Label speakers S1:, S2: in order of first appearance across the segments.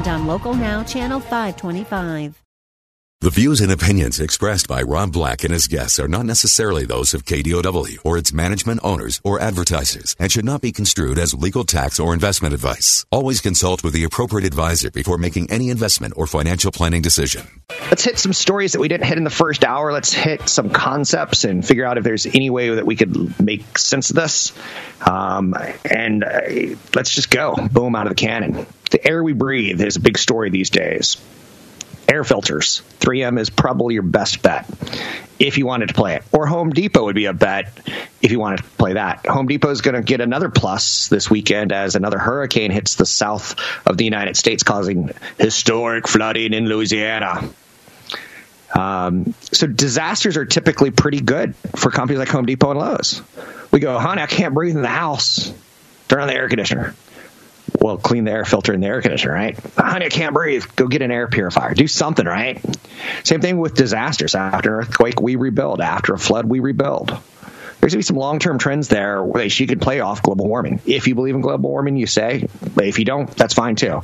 S1: and on Local Now, Channel 525.
S2: The views and opinions expressed by Rob Black and his guests are not necessarily those of KDOW or its management owners or advertisers and should not be construed as legal tax or investment advice. Always consult with the appropriate advisor before making any investment or financial planning decision.
S3: Let's hit some stories that we didn't hit in the first hour. Let's hit some concepts and figure out if there's any way that we could make sense of this. Um, and uh, let's just go. Boom, out of the cannon. The air we breathe is a big story these days air filters. 3M is probably your best bet if you wanted to play it. Or Home Depot would be a bet if you wanted to play that. Home Depot is going to get another plus this weekend as another hurricane hits the south of the United States, causing historic flooding in Louisiana. Um, so disasters are typically pretty good for companies like Home Depot and Lowe's. We go, honey, I can't breathe in the house. Turn on the air conditioner well, clean the air filter in the air conditioner, right? Honey, I can't breathe. Go get an air purifier. Do something, right? Same thing with disasters. After an earthquake, we rebuild. After a flood, we rebuild. There's going to be some long term trends there she could play off global warming. If you believe in global warming, you say. If you don't, that's fine too.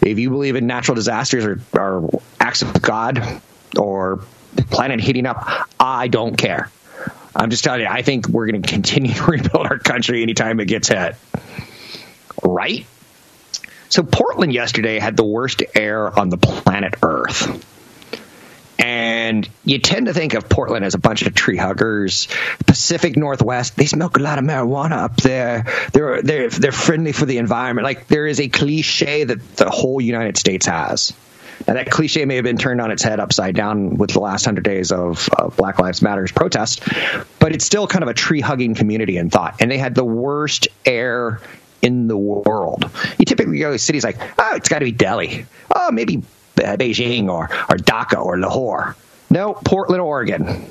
S3: If you believe in natural disasters or, or acts of God or planet heating up, I don't care. I'm just telling you, I think we're going to continue to rebuild our country anytime it gets hit. Right? So Portland yesterday had the worst air on the planet Earth. And you tend to think of Portland as a bunch of tree huggers. Pacific Northwest, they smoke a lot of marijuana up there. They're they're they're friendly for the environment. Like there is a cliche that the whole United States has. Now that cliche may have been turned on its head upside down with the last hundred days of uh, Black Lives Matters protest, but it's still kind of a tree hugging community in thought. And they had the worst air in the world. You typically go to cities like, oh, it's got to be Delhi. Oh, maybe uh, Beijing or, or Dhaka or Lahore. No, Portland, Oregon.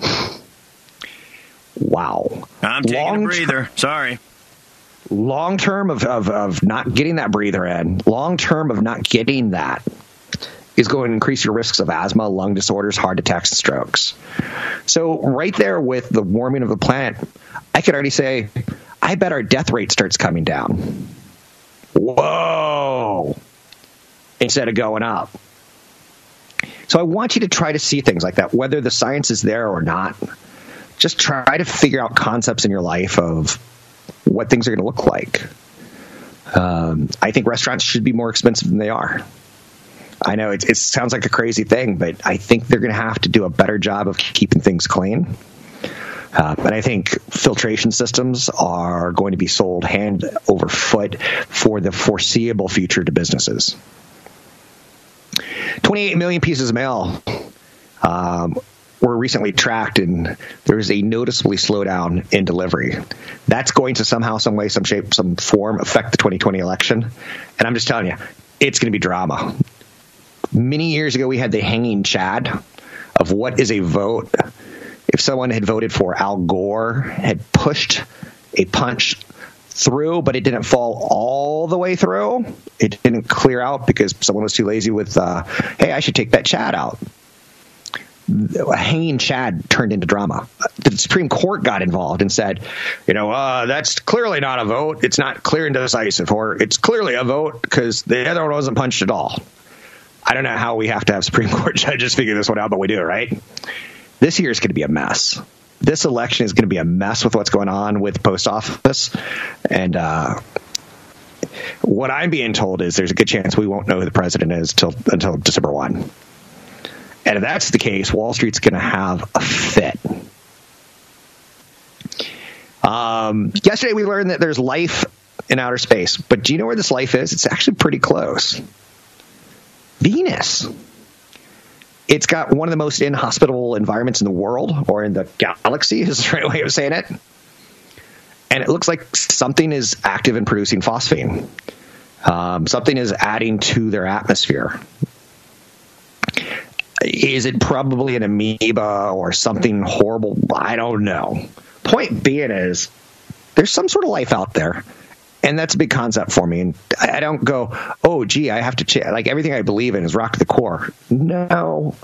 S3: Wow.
S4: I'm taking long a breather. Ter- Sorry.
S3: Long term of, of, of not getting that breather in, long term of not getting that is going to increase your risks of asthma, lung disorders, heart attacks, and strokes. So, right there with the warming of the planet, I could already say I bet our death rate starts coming down. Whoa! Instead of going up. So I want you to try to see things like that, whether the science is there or not. Just try to figure out concepts in your life of what things are going to look like. Um, I think restaurants should be more expensive than they are. I know it, it sounds like a crazy thing, but I think they're going to have to do a better job of keeping things clean. Uh, but I think filtration systems are going to be sold hand over foot for the foreseeable future to businesses. 28 million pieces of mail um, were recently tracked, and there's a noticeably slowdown in delivery. That's going to somehow, some way, some shape, some form affect the 2020 election. And I'm just telling you, it's going to be drama. Many years ago, we had the hanging chad of what is a vote if someone had voted for Al Gore, had pushed a punch through, but it didn't fall all the way through. It didn't clear out because someone was too lazy with, uh, hey, I should take that Chad out. Hanging Chad turned into drama. The Supreme Court got involved and said, you know, uh, that's clearly not a vote. It's not clear and decisive, or it's clearly a vote because the other one wasn't punched at all. I don't know how we have to have Supreme Court judges figure this one out, but we do, right? This year is going to be a mess. This election is going to be a mess with what's going on with post office. And uh, what I'm being told is there's a good chance we won't know who the president is till, until December 1. And if that's the case, Wall Street's going to have a fit. Um, yesterday, we learned that there's life in outer space. But do you know where this life is? It's actually pretty close. Venus. It's got one of the most inhospitable environments in the world, or in the galaxy, is the right way of saying it. And it looks like something is active in producing phosphine. Um, something is adding to their atmosphere. Is it probably an amoeba or something horrible? I don't know. Point being is, there's some sort of life out there and that's a big concept for me. And I don't go, oh, gee, I have to. Like everything I believe in is rock to the core. No,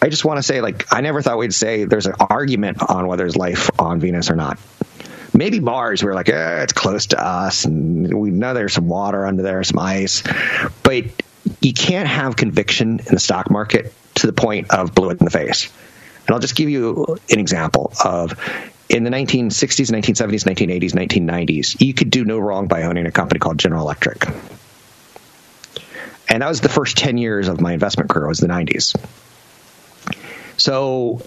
S3: I just want to say, like, I never thought we'd say there's an argument on whether there's life on Venus or not. Maybe Mars, we're like, eh, it's close to us, and we know there's some water under there, some ice, but you can't have conviction in the stock market to the point of blue in the face. And I'll just give you an example of in the 1960s, 1970s, 1980s, 1990s, you could do no wrong by owning a company called General Electric. And that was the first 10 years of my investment career was the 90s. So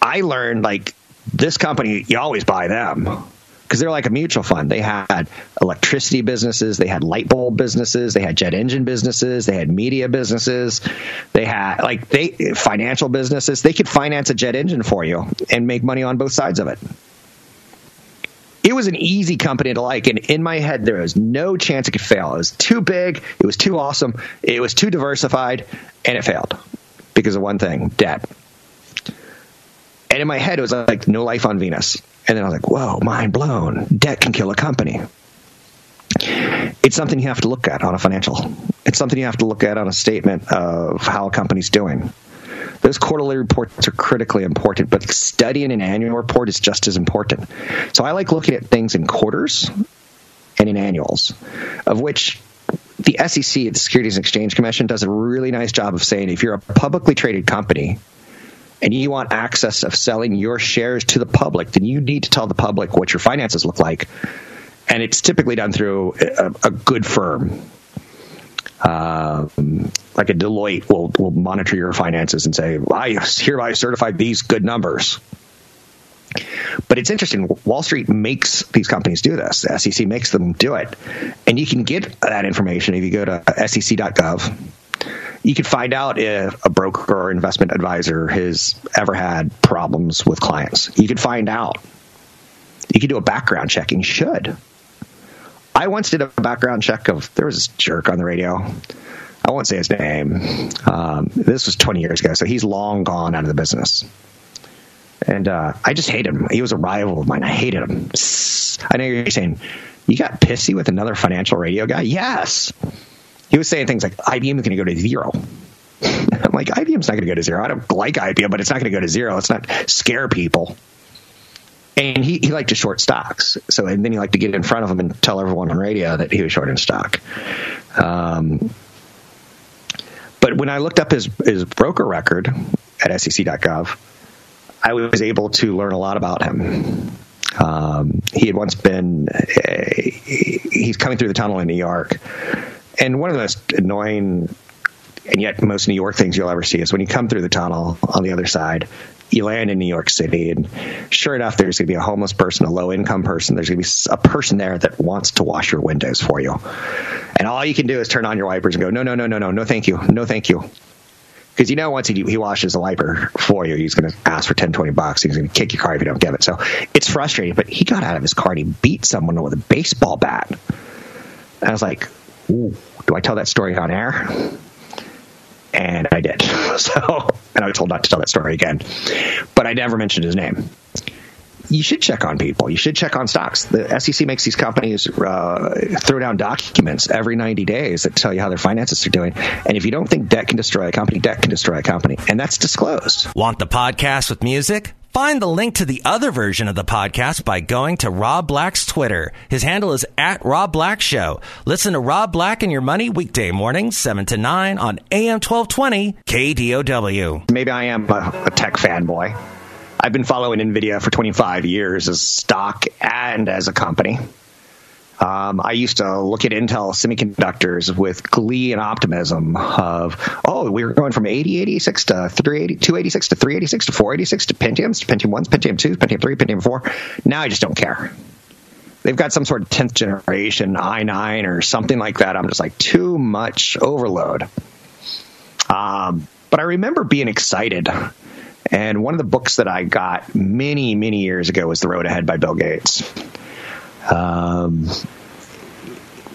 S3: I learned like this company, you always buy them because they're like a mutual fund. They had electricity businesses, they had light bulb businesses, they had jet engine businesses, they had media businesses, they had like they financial businesses. They could finance a jet engine for you and make money on both sides of it. It was an easy company to like, and in my head there was no chance it could fail. It was too big, it was too awesome, it was too diversified, and it failed because of one thing: debt. And in my head, it was like no life on Venus. And then I was like, whoa, mind blown. Debt can kill a company. It's something you have to look at on a financial. It's something you have to look at on a statement of how a company's doing. Those quarterly reports are critically important, but studying an annual report is just as important. So I like looking at things in quarters and in annuals, of which the SEC, the Securities and Exchange Commission, does a really nice job of saying if you're a publicly traded company, and you want access of selling your shares to the public, then you need to tell the public what your finances look like. And it's typically done through a, a good firm. Um, like a Deloitte will, will monitor your finances and say, I hereby certify these good numbers. But it's interesting. Wall Street makes these companies do this. The SEC makes them do it. And you can get that information if you go to sec.gov you could find out if a broker or investment advisor has ever had problems with clients. You could find out. You could do a background check, and you should. I once did a background check of there was this jerk on the radio. I won't say his name. Um, this was 20 years ago, so he's long gone out of the business. And uh, I just hated him. He was a rival of mine. I hated him. I know you're saying, you got pissy with another financial radio guy? Yes he was saying things like IBM is going to go to zero. I'm like, IBM's not going to go to zero. I don't like IBM, but it's not going to go to zero. Let's not scare people. And he, he liked to short stocks. So, and then he liked to get in front of them and tell everyone on radio that he was short in stock. Um, but when I looked up his, his broker record at sec.gov, I was able to learn a lot about him. Um, he had once been, uh, he's coming through the tunnel in New York and one of the most annoying and yet most New York things you'll ever see is when you come through the tunnel on the other side, you land in New York City, and sure enough, there's going to be a homeless person, a low income person. There's going to be a person there that wants to wash your windows for you. And all you can do is turn on your wipers and go, no, no, no, no, no, no, thank you. No, thank you. Because you know, once he, he washes the wiper for you, he's going to ask for 10, 20 bucks. He's going to kick your car if you don't give it. So it's frustrating. But he got out of his car and he beat someone with a baseball bat. And I was like, ooh do I tell that story on air? And I did. So, and I was told not to tell that story again. But I never mentioned his name. You should check on people. You should check on stocks. The SEC makes these companies uh, throw down documents every 90 days that tell you how their finances are doing. And if you don't think debt can destroy a company, debt can destroy a company. And that's disclosed.
S5: Want the podcast with music? Find the link to the other version of the podcast by going to Rob Black's Twitter. His handle is at Rob Black Show. Listen to Rob Black and Your Money weekday mornings, 7 to 9 on AM 1220 KDOW.
S3: Maybe I am a, a tech fanboy. I've been following NVIDIA for 25 years as stock and as a company. Um, I used to look at Intel semiconductors with glee and optimism of, oh, we are going from 8086 to 380, 286 to 386 to 486 to Pentiums, to Pentium 1s, Pentium 2s, Pentium 3, Pentium 4. Now I just don't care. They've got some sort of 10th generation i9 or something like that. I'm just like, too much overload. Um, but I remember being excited. And one of the books that I got many, many years ago was The Road Ahead by Bill Gates. Um,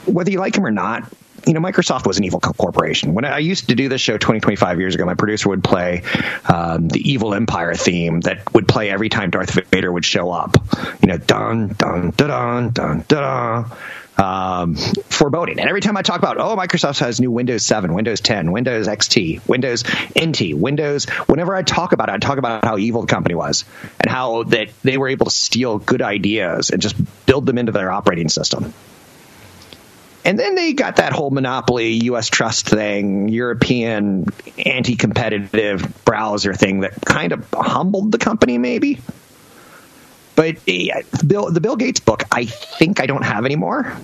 S3: whether you like him or not, you know, Microsoft was an evil corporation. When I used to do this show 20, 25 years ago, my producer would play um, the Evil Empire theme that would play every time Darth Vader would show up. You know, dun dun dun dun dun dun. Um, foreboding. And every time I talk about, oh, Microsoft has new Windows 7, Windows 10, Windows XT, Windows NT, Windows, whenever I talk about it, I talk about how evil the company was and how that they were able to steal good ideas and just build them into their operating system. And then they got that whole monopoly U.S. trust thing, European anti competitive browser thing that kind of humbled the company, maybe. But Bill, the Bill Gates book, I think I don't have anymore.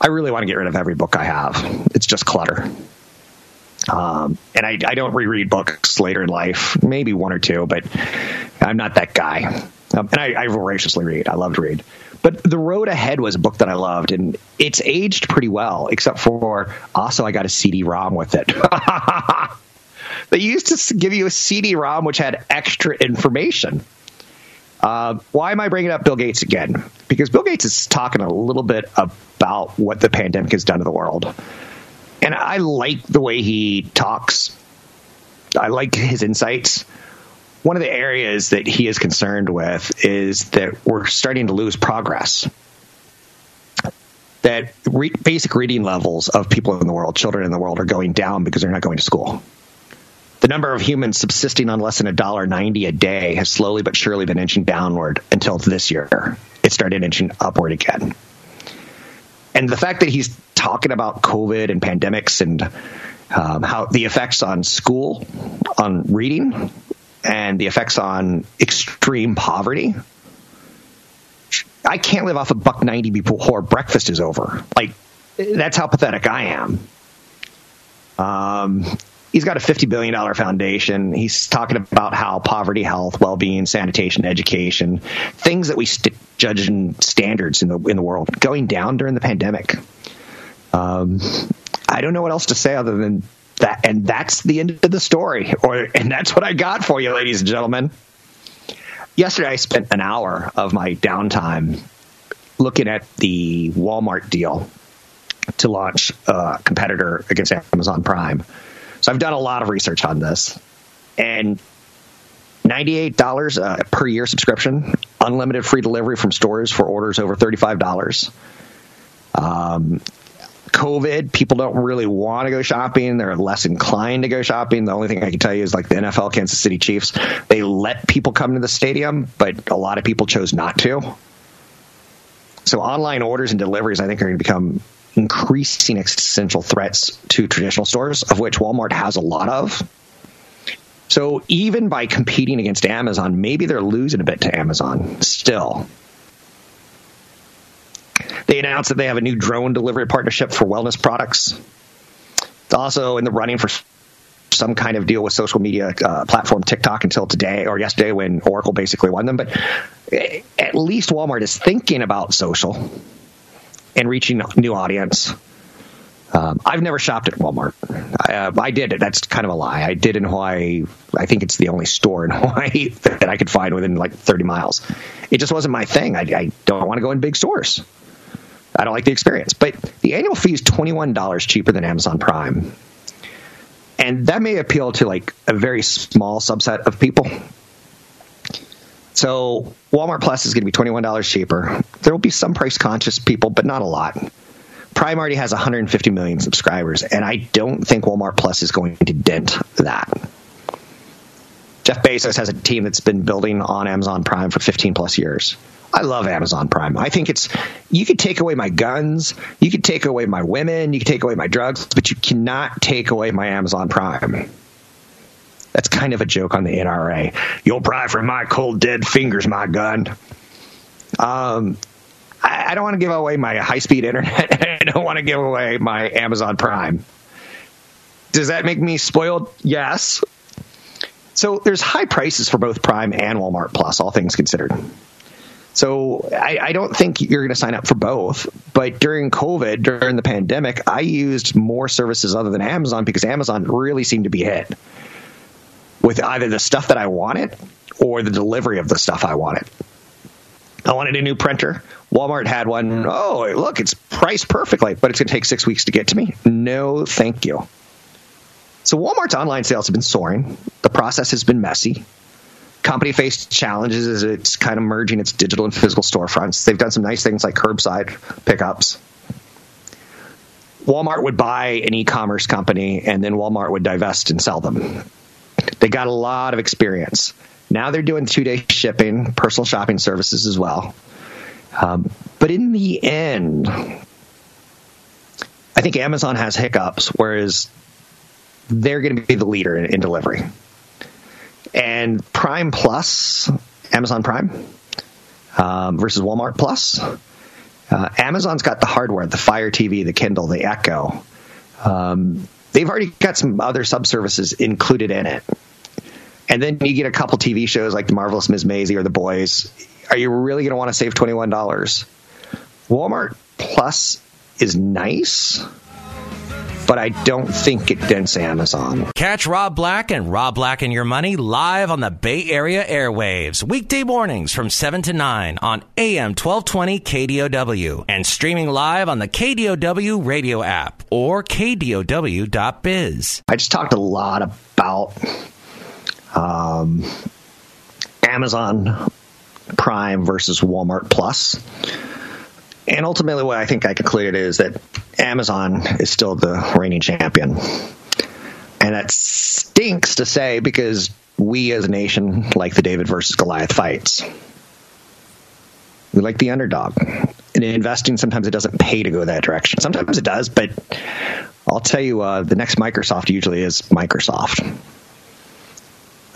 S3: I really want to get rid of every book I have. It's just clutter. Um, and I, I, don't reread books later in life, maybe one or two, but I'm not that guy. Um, and I, I voraciously read. I love to read. But The Road Ahead was a book that I loved, and it's aged pretty well, except for also I got a CD-ROM with it. they used to give you a CD-ROM which had extra information. Uh, why am I bringing up Bill Gates again? Because Bill Gates is talking a little bit about what the pandemic has done to the world. And I like the way he talks. I like his insights one of the areas that he is concerned with is that we're starting to lose progress. That re- basic reading levels of people in the world, children in the world, are going down because they're not going to school. The number of humans subsisting on less than a dollar ninety a day has slowly but surely been inching downward until this year. It started inching upward again. And the fact that he's talking about COVID and pandemics and um, how the effects on school, on reading, and the effects on extreme poverty. I can't live off a buck ninety before breakfast is over. Like that's how pathetic I am. Um, he's got a fifty billion dollar foundation. He's talking about how poverty, health, well being, sanitation, education, things that we st- judge in standards in the in the world, going down during the pandemic. Um, I don't know what else to say other than that and that's the end of the story or and that's what i got for you ladies and gentlemen yesterday i spent an hour of my downtime looking at the walmart deal to launch a competitor against amazon prime so i've done a lot of research on this and $98 uh, per year subscription unlimited free delivery from stores for orders over $35 um, COVID, people don't really want to go shopping. They're less inclined to go shopping. The only thing I can tell you is like the NFL Kansas City Chiefs, they let people come to the stadium, but a lot of people chose not to. So online orders and deliveries, I think, are going to become increasing existential threats to traditional stores, of which Walmart has a lot of. So even by competing against Amazon, maybe they're losing a bit to Amazon still. They announced that they have a new drone delivery partnership for wellness products. It's also in the running for some kind of deal with social media uh, platform TikTok until today or yesterday when Oracle basically won them. But at least Walmart is thinking about social and reaching new audience. Um, I've never shopped at Walmart. I, uh, I, did it. That's kind of a lie. I did in Hawaii. I think it's the only store in Hawaii that I could find within like 30 miles. It just wasn't my thing. I, I don't want to go in big stores. I don't like the experience. But the annual fee is $21 cheaper than Amazon Prime. And that may appeal to like a very small subset of people. So Walmart Plus is going to be $21 cheaper. There will be some price conscious people, but not a lot. Prime already has 150 million subscribers, and I don't think Walmart Plus is going to dent that. Jeff Bezos has a team that's been building on Amazon Prime for 15 plus years. I love Amazon Prime. I think it's you could take away my guns, you could take away my women, you could take away my drugs, but you cannot take away my Amazon Prime. That's kind of a joke on the NRA. You'll pry from my cold dead fingers, my gun. Um, I, I don't want to give away my high speed internet. I don't want to give away my Amazon Prime. Does that make me spoiled? Yes. So there's high prices for both Prime and Walmart Plus, all things considered. So I, I don't think you're going to sign up for both. But during COVID, during the pandemic, I used more services other than Amazon because Amazon really seemed to be hit with either the stuff that I wanted or the delivery of the stuff I wanted. I wanted a new printer. Walmart had one. Oh, look, it's priced perfectly, but it's going to take six weeks to get to me. No, thank you. So Walmart's online sales have been soaring. The process has been messy. Company faced challenges as it's kind of merging its digital and physical storefronts. They've done some nice things like curbside pickups. Walmart would buy an e-commerce company and then Walmart would divest and sell them. They got a lot of experience. Now they're doing two-day shipping, personal shopping services as well. Um, but in the end, I think Amazon has hiccups, whereas they're going to be the leader in, in delivery. And Prime Plus, Amazon Prime um, versus Walmart Plus. Uh, Amazon's got the hardware, the Fire TV, the Kindle, the Echo. Um, they've already got some other subservices included in it. And then you get a couple TV shows like The Marvelous Ms. Maisel or The Boys. Are you really going to want to save $21? Walmart Plus is nice but I don't think it dents Amazon.
S5: Catch Rob Black and Rob Black and Your Money live on the Bay Area airwaves, weekday mornings from 7 to 9 on AM 1220 KDOW and streaming live on the KDOW radio app or KDOW.biz.
S3: I just talked a lot about um, Amazon Prime versus Walmart Plus and ultimately, what I think I concluded is that Amazon is still the reigning champion. And that stinks to say because we as a nation like the David versus Goliath fights. We like the underdog. And in investing, sometimes it doesn't pay to go that direction. Sometimes it does, but I'll tell you, uh, the next Microsoft usually is Microsoft.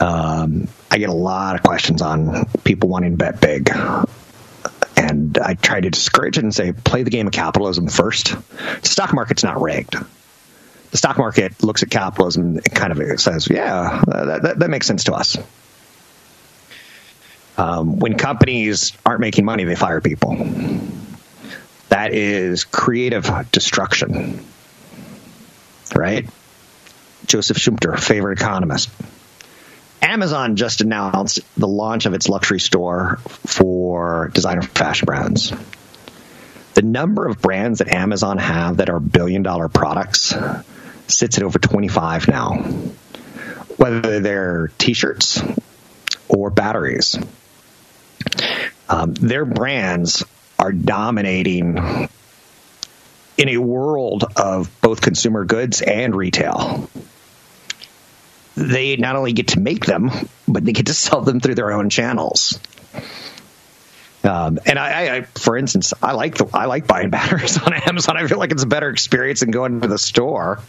S3: Um, I get a lot of questions on people wanting to bet big and I try to discourage it and say, play the game of capitalism first. The stock market's not rigged. The stock market looks at capitalism and kind of says, yeah, that, that, that makes sense to us. Um, when companies aren't making money, they fire people. That is creative destruction, right? Joseph Schumpeter, favorite economist. Amazon just announced the launch of its luxury store for designer fashion brands. The number of brands that Amazon have that are billion dollar products sits at over 25 now. Whether they're t-shirts or batteries. Um, their brands are dominating in a world of both consumer goods and retail they not only get to make them, but they get to sell them through their own channels. Um, and I, I, for instance, I like the, I like buying batteries on Amazon. I feel like it's a better experience than going to the store.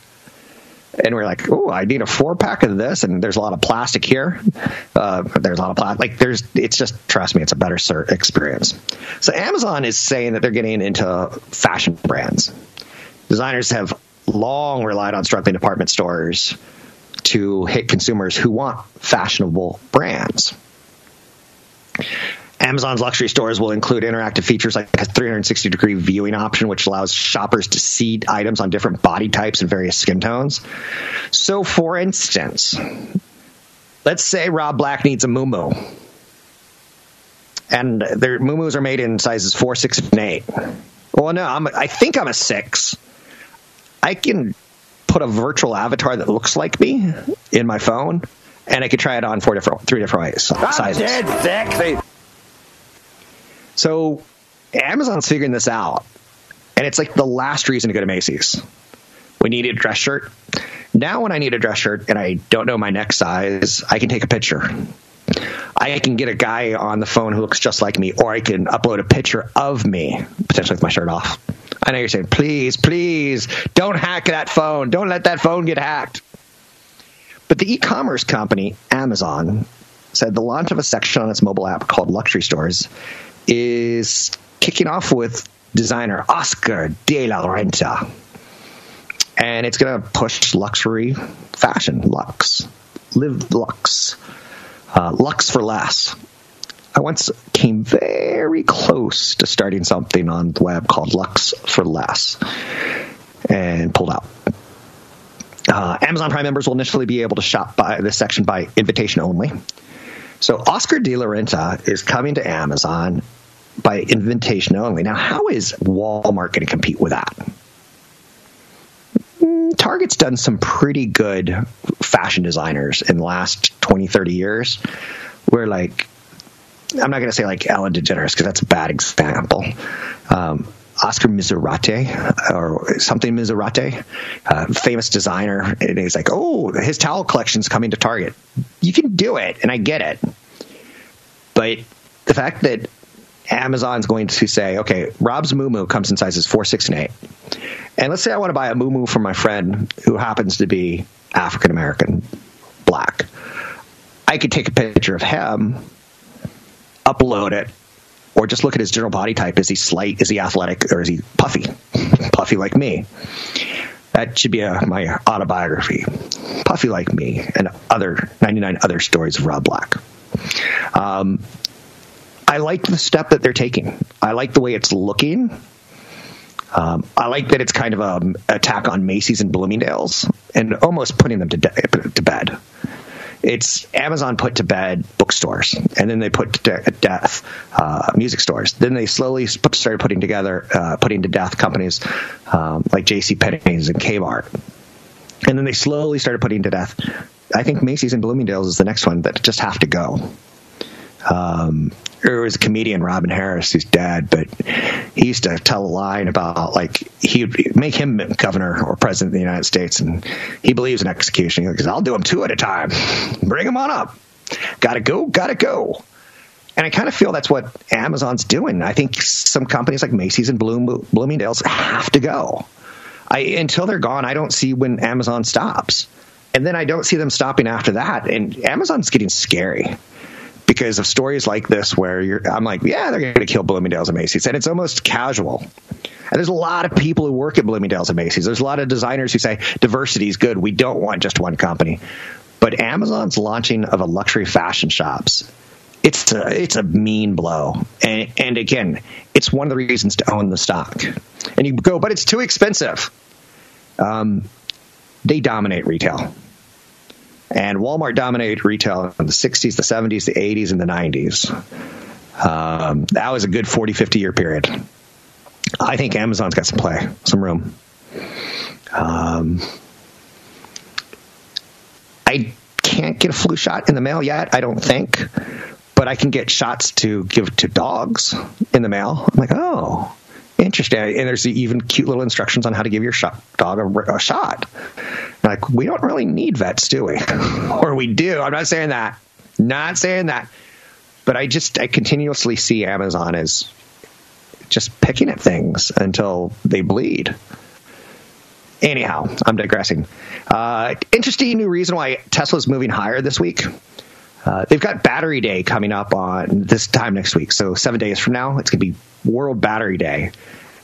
S3: And we're like, oh, I need a four pack of this, and there's a lot of plastic here. Uh, there's a lot of plastic. Like, there's, it's just trust me, it's a better experience. So Amazon is saying that they're getting into fashion brands. Designers have long relied on struggling department stores to hit consumers who want fashionable brands. Amazon's luxury stores will include interactive features like a 360 degree viewing option, which allows shoppers to see items on different body types and various skin tones. So, for instance, let's say Rob Black needs a moo and their moo are made in sizes four, six, and eight. Well, no, I'm, I think I'm a six. I can put a virtual avatar that looks like me in my phone, and I could try it on four different, three different ways, I'm sizes. Dead. So Amazon's figuring this out, and it's like the last reason to go to Macy's. We need a dress shirt. Now, when I need a dress shirt and I don't know my neck size, I can take a picture. I can get a guy on the phone who looks just like me, or I can upload a picture of me, potentially with my shirt off. I know you're saying, please, please, don't hack that phone. Don't let that phone get hacked. But the e commerce company, Amazon, said the launch of a section on its mobile app called Luxury Stores is kicking off with designer Oscar de la Renta. And it's going to push luxury fashion, Lux. Live Lux. Uh, Lux for less. I once came very close to starting something on the web called Lux for Less and pulled out. Uh, Amazon Prime members will initially be able to shop by this section by invitation only. So Oscar de la Renta is coming to Amazon by invitation only. Now, how is Walmart going to compete with that? Mm, Target's done some pretty good fashion designers in the last 20, 30 years where like I'm not going to say like Ellen DeGeneres because that's a bad example. Um, Oscar Miserate or something Miserate, uh, famous designer, and he's like, "Oh, his towel collection's coming to Target. You can do it, and I get it." But the fact that Amazon's going to say, "Okay, Rob's Moo comes in sizes four, six, and eight, and let's say I want to buy a Moo from my friend who happens to be African American, black." I could take a picture of him, upload it, or just look at his general body type. Is he slight? Is he athletic? Or is he puffy? puffy like me. That should be a, my autobiography. Puffy like me and other 99 other stories of Rob Black. Um, I like the step that they're taking. I like the way it's looking. Um, I like that it's kind of an attack on Macy's and Bloomingdale's and almost putting them to, de- to bed it's Amazon put to bed bookstores, and then they put to death uh, music stores. Then they slowly started putting together, uh, putting to death companies um, like J.C. Penney's and Kmart, and then they slowly started putting to death. I think Macy's and Bloomingdale's is the next one that just have to go. Um, there was a comedian Robin Harris who's dead, but he used to tell a line about like he'd make him governor or president of the United States, and he believes in execution. Because I'll do them two at a time. Bring them on up. Gotta go. Gotta go. And I kind of feel that's what Amazon's doing. I think some companies like Macy's and Bloom, Bloomingdale's have to go. I, until they're gone, I don't see when Amazon stops. And then I don't see them stopping after that. And Amazon's getting scary because of stories like this where I'm like, yeah, they're going to kill Bloomingdale's and Macy's, and it's almost casual. And there's a lot of people who work at Bloomingdale's and Macy's. There's a lot of designers who say diversity is good. We don't want just one company. But Amazon's launching of a luxury fashion shops. It's a it's a mean blow, and and again, it's one of the reasons to own the stock. And you go, but it's too expensive. Um, they dominate retail. And Walmart dominated retail in the 60s, the 70s, the 80s, and the 90s. Um, that was a good 40, 50 year period. I think Amazon's got some play, some room. Um, I can't get a flu shot in the mail yet, I don't think, but I can get shots to give to dogs in the mail. I'm like, oh, interesting. And there's even cute little instructions on how to give your shot, dog a, a shot. Like, we don't really need vets, do we? or we do. I'm not saying that. Not saying that. But I just, I continuously see Amazon as just picking at things until they bleed. Anyhow, I'm digressing. Uh, interesting new reason why Tesla's moving higher this week. Uh, they've got Battery Day coming up on this time next week. So, seven days from now, it's going to be World Battery Day.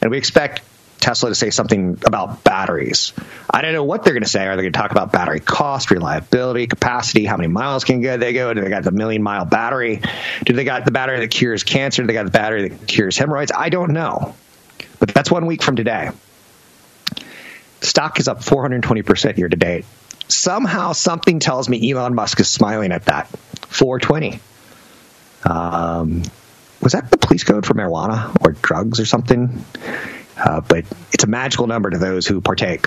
S3: And we expect Tesla to say something about batteries. I don't know what they're going to say. Are they going to talk about battery cost, reliability, capacity, how many miles can they go? Do they got the million mile battery? Do they got the battery that cures cancer? Do they got the battery that cures hemorrhoids? I don't know. But that's one week from today. Stock is up 420% year to date. Somehow something tells me Elon Musk is smiling at that. 420. Um, was that the police code for marijuana or drugs or something? Uh, but it's a magical number to those who partake.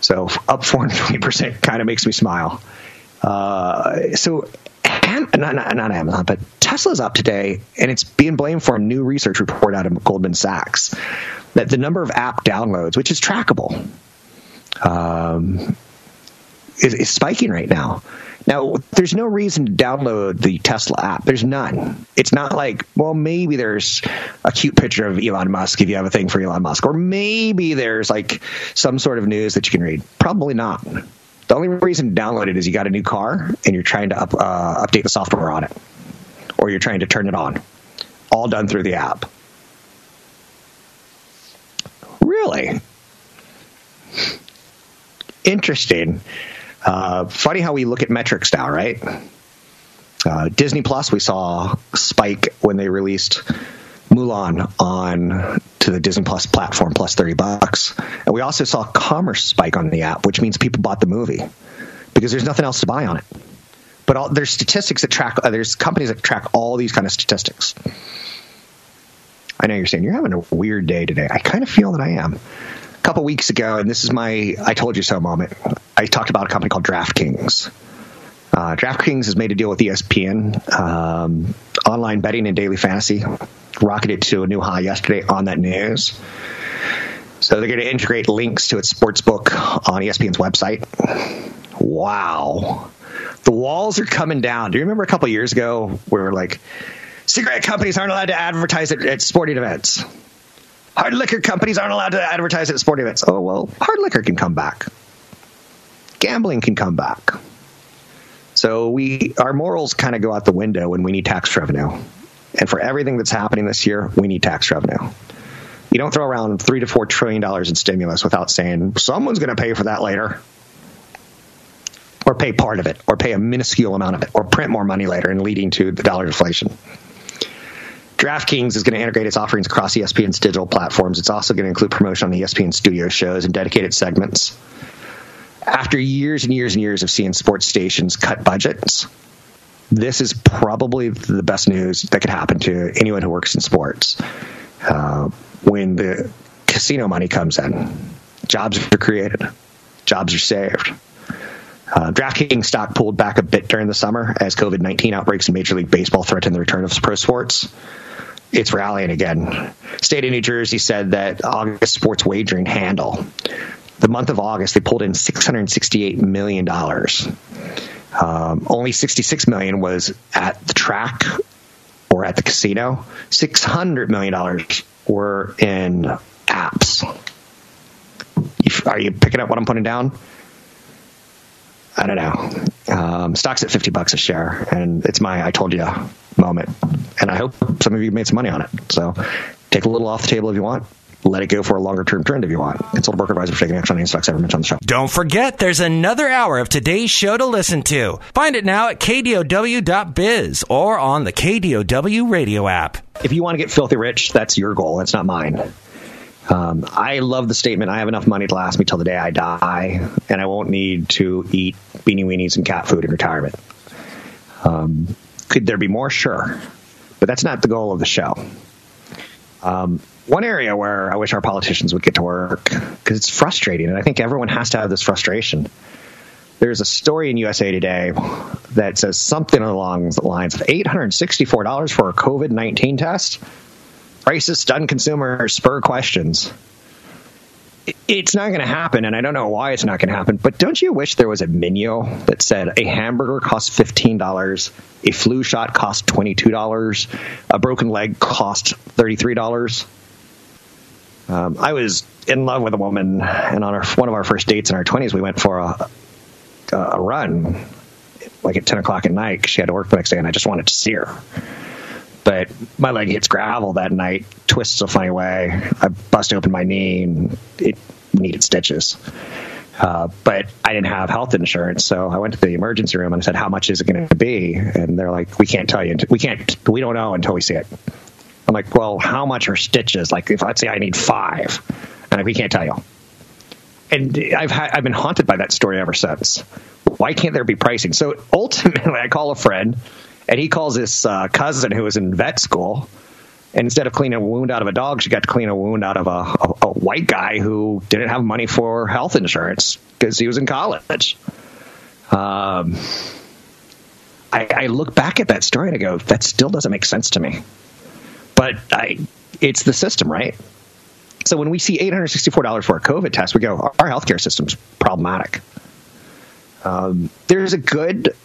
S3: So up 420% kind of makes me smile. Uh, so not, not, not, Amazon, but Tesla's up today, and it's being blamed for a new research report out of Goldman Sachs that the number of app downloads, which is trackable, um, is, is spiking right now. Now, there's no reason to download the Tesla app. There's none. It's not like, well, maybe there's a cute picture of Elon Musk if you have a thing for Elon Musk, or maybe there's like some sort of news that you can read. Probably not. The only reason to download it is you got a new car and you're trying to up, uh, update the software on it, or you're trying to turn it on. All done through the app. Really? Interesting. Uh, funny how we look at metrics now, right? Uh, Disney Plus, we saw spike when they released Mulan on to the Disney Plus platform, plus thirty bucks, and we also saw commerce spike on the app, which means people bought the movie because there's nothing else to buy on it. But all, there's statistics that track. Uh, there's companies that track all these kind of statistics. I know you're saying you're having a weird day today. I kind of feel that I am. Couple weeks ago, and this is my I told you so moment, I talked about a company called DraftKings. Uh, DraftKings has made a deal with ESPN, um, online betting and daily fantasy, rocketed to a new high yesterday on that news. So they're going to integrate links to its sports book on ESPN's website. Wow. The walls are coming down. Do you remember a couple years ago where we were like, cigarette companies aren't allowed to advertise at, at sporting events? Hard liquor companies aren't allowed to advertise at sporting events. Oh, well, hard liquor can come back. Gambling can come back. So we our morals kind of go out the window when we need tax revenue. And for everything that's happening this year, we need tax revenue. You don't throw around three to four trillion dollars in stimulus without saying someone's going to pay for that later, or pay part of it, or pay a minuscule amount of it, or print more money later, and leading to the dollar inflation. DraftKings is going to integrate its offerings across ESPN's digital platforms. It's also going to include promotion on ESPN studio shows and dedicated segments. After years and years and years of seeing sports stations cut budgets, this is probably the best news that could happen to anyone who works in sports. Uh, when the casino money comes in, jobs are created, jobs are saved. Uh, DraftKings stock pulled back a bit during the summer as COVID 19 outbreaks in Major League Baseball threatened the return of pro sports. It's rallying again. State of New Jersey said that August sports wagering handle, the month of August, they pulled in $668 million. Um, only 66 million was at the track or at the casino. $600 million were in apps. Are you picking up what I'm putting down? I don't know. Um, stock's at 50 bucks a share, and it's my I told you moment. And I hope some of you made some money on it. So take a little off the table if you want let it go for a longer term trend if you want. Consult a broker advisor for taking action on any stocks ever mentioned on the show.
S5: Don't forget, there's another hour of today's show to listen to. Find it now at kdow.biz or on the KDOW radio app.
S3: If you want to get filthy rich, that's your goal. That's not mine. Um, I love the statement I have enough money to last me till the day I die, and I won't need to eat beanie weenies and cat food in retirement. Um, could there be more? Sure. But that's not the goal of the show. Um, one area where I wish our politicians would get to work because it's frustrating, and I think everyone has to have this frustration. There's a story in USA Today that says something along the lines of $864 for a COVID 19 test. Prices stun consumers, spur questions. It's not going to happen, and I don't know why it's not going to happen. But don't you wish there was a menu that said a hamburger costs fifteen dollars, a flu shot costs twenty two dollars, a broken leg costs thirty three dollars? Um, I was in love with a woman, and on our, one of our first dates in our 20s, we went for a, a run, like at 10 o'clock at night. Cause She had to work the next day, and I just wanted to see her. But my leg hits gravel that night, twists a funny way. I bust open my knee, and it needed stitches. Uh, but I didn't have health insurance, so I went to the emergency room and I said, "How much is it going to be?" And they're like, "We can't tell you. We can't. We don't know until we see it." I'm like, well, how much are stitches? Like, if I'd say I need five, and we can't tell you. And I've had, I've been haunted by that story ever since. Why can't there be pricing? So ultimately, I call a friend, and he calls his uh, cousin who was in vet school. And instead of cleaning a wound out of a dog, she got to clean a wound out of a, a, a white guy who didn't have money for health insurance because he was in college. Um, I, I look back at that story and I go, that still doesn't make sense to me. But I, it's the system, right? So when we see $864 for a COVID test, we go, our healthcare system's problematic. Um, there's a good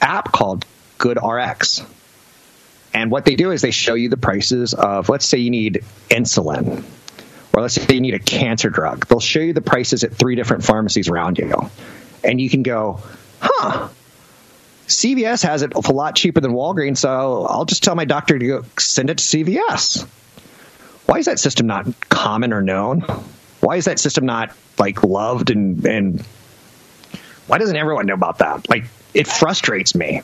S3: app called GoodRx. And what they do is they show you the prices of, let's say you need insulin, or let's say you need a cancer drug. They'll show you the prices at three different pharmacies around you. And you can go, huh, CVS has it a lot cheaper than Walgreens, so I'll just tell my doctor to go send it to CVS. Why is that system not common or known? Why is that system not like loved and and why doesn't everyone know about that? Like it frustrates me.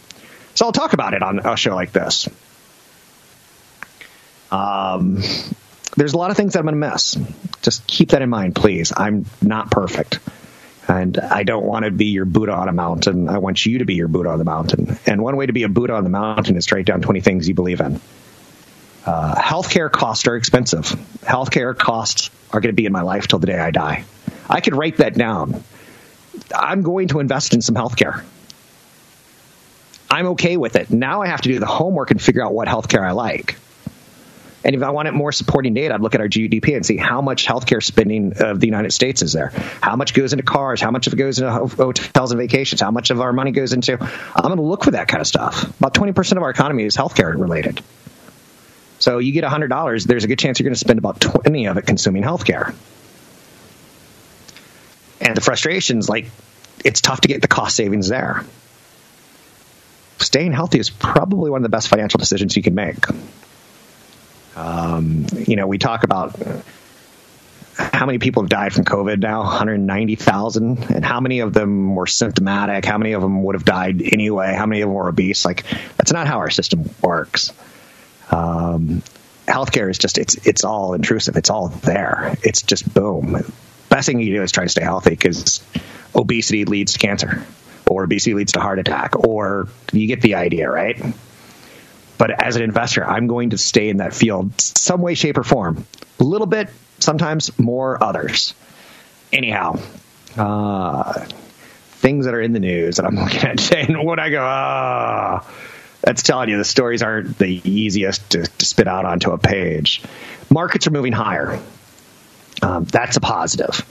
S3: So I'll talk about it on a show like this. Um, there's a lot of things that I'm going to miss. Just keep that in mind, please. I'm not perfect. And I don't want to be your Buddha on a mountain. I want you to be your Buddha on the mountain. And one way to be a Buddha on the mountain is to write down 20 things you believe in. Uh, healthcare costs are expensive. Healthcare costs are going to be in my life till the day I die. I could write that down. I'm going to invest in some healthcare. I'm okay with it. Now I have to do the homework and figure out what healthcare I like. And if I wanted more supporting data, I'd look at our GDP and see how much healthcare spending of the United States is there. How much goes into cars? How much of it goes into hotels and vacations? How much of our money goes into? I'm going to look for that kind of stuff. About 20% of our economy is healthcare related. So you get $100, there's a good chance you're going to spend about 20 of it consuming healthcare. And the frustrations, like, it's tough to get the cost savings there. Staying healthy is probably one of the best financial decisions you can make. Um, you know, we talk about how many people have died from COVID now 190,000. And how many of them were symptomatic? How many of them would have died anyway? How many of them were obese? Like, that's not how our system works. Um, healthcare is just, it's, it's all intrusive. It's all there. It's just boom. Best thing you do is try to stay healthy because obesity leads to cancer or obesity leads to heart attack or you get the idea, right? But as an investor, I'm going to stay in that field some way, shape, or form. A little bit, sometimes more others. Anyhow, uh, things that are in the news that I'm looking at today, and when I go, ah, that's telling you the stories aren't the easiest to, to spit out onto a page. Markets are moving higher. Um, that's a positive.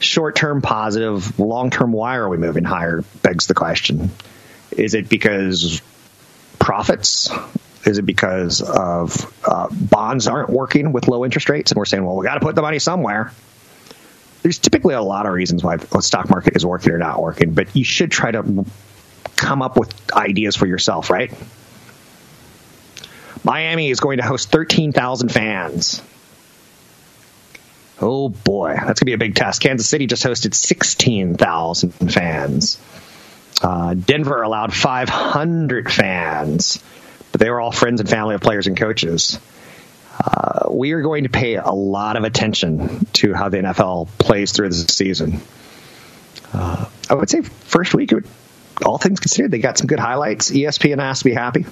S3: Short term positive, long term, why are we moving higher? Begs the question. Is it because profits is it because of uh, bonds aren't working with low interest rates, and we're saying, well, we got to put the money somewhere? There's typically a lot of reasons why the stock market is working or not working, but you should try to come up with ideas for yourself, right? Miami is going to host 13,000 fans. Oh boy, that's to be a big test. Kansas City just hosted 16,000 fans. Uh, Denver allowed 500 fans but they were all friends and family of players and coaches. Uh, we are going to pay a lot of attention to how the NFL plays through this season. Uh, I would say first week, all things considered, they got some good highlights. ESPN has to be happy.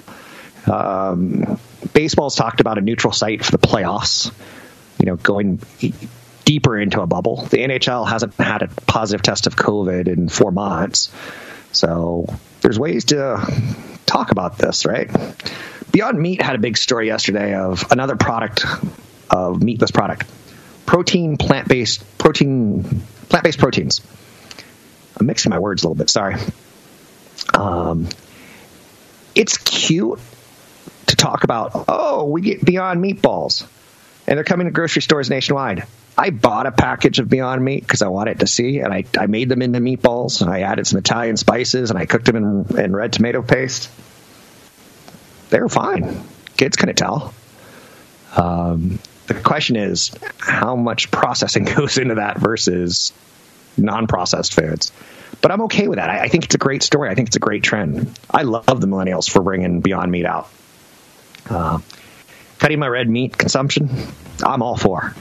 S3: Um, baseball's talked about a neutral site for the playoffs. You know, going deeper into a bubble. The NHL hasn't had a positive test of COVID in four months, so there's ways to talk about this, right? Beyond Meat had a big story yesterday of another product of meatless product, protein plant based protein plant based proteins. I'm mixing my words a little bit. Sorry. Um, it's cute to talk about. Oh, we get Beyond Meatballs, and they're coming to grocery stores nationwide. I bought a package of Beyond Meat because I wanted to see, and I, I made them into meatballs, and I added some Italian spices, and I cooked them in, in red tomato paste. They were fine. Kids couldn't tell. Um, the question is, how much processing goes into that versus non-processed foods? But I'm okay with that. I, I think it's a great story. I think it's a great trend. I love the millennials for bringing Beyond Meat out. Uh, cutting my red meat consumption, I'm all for.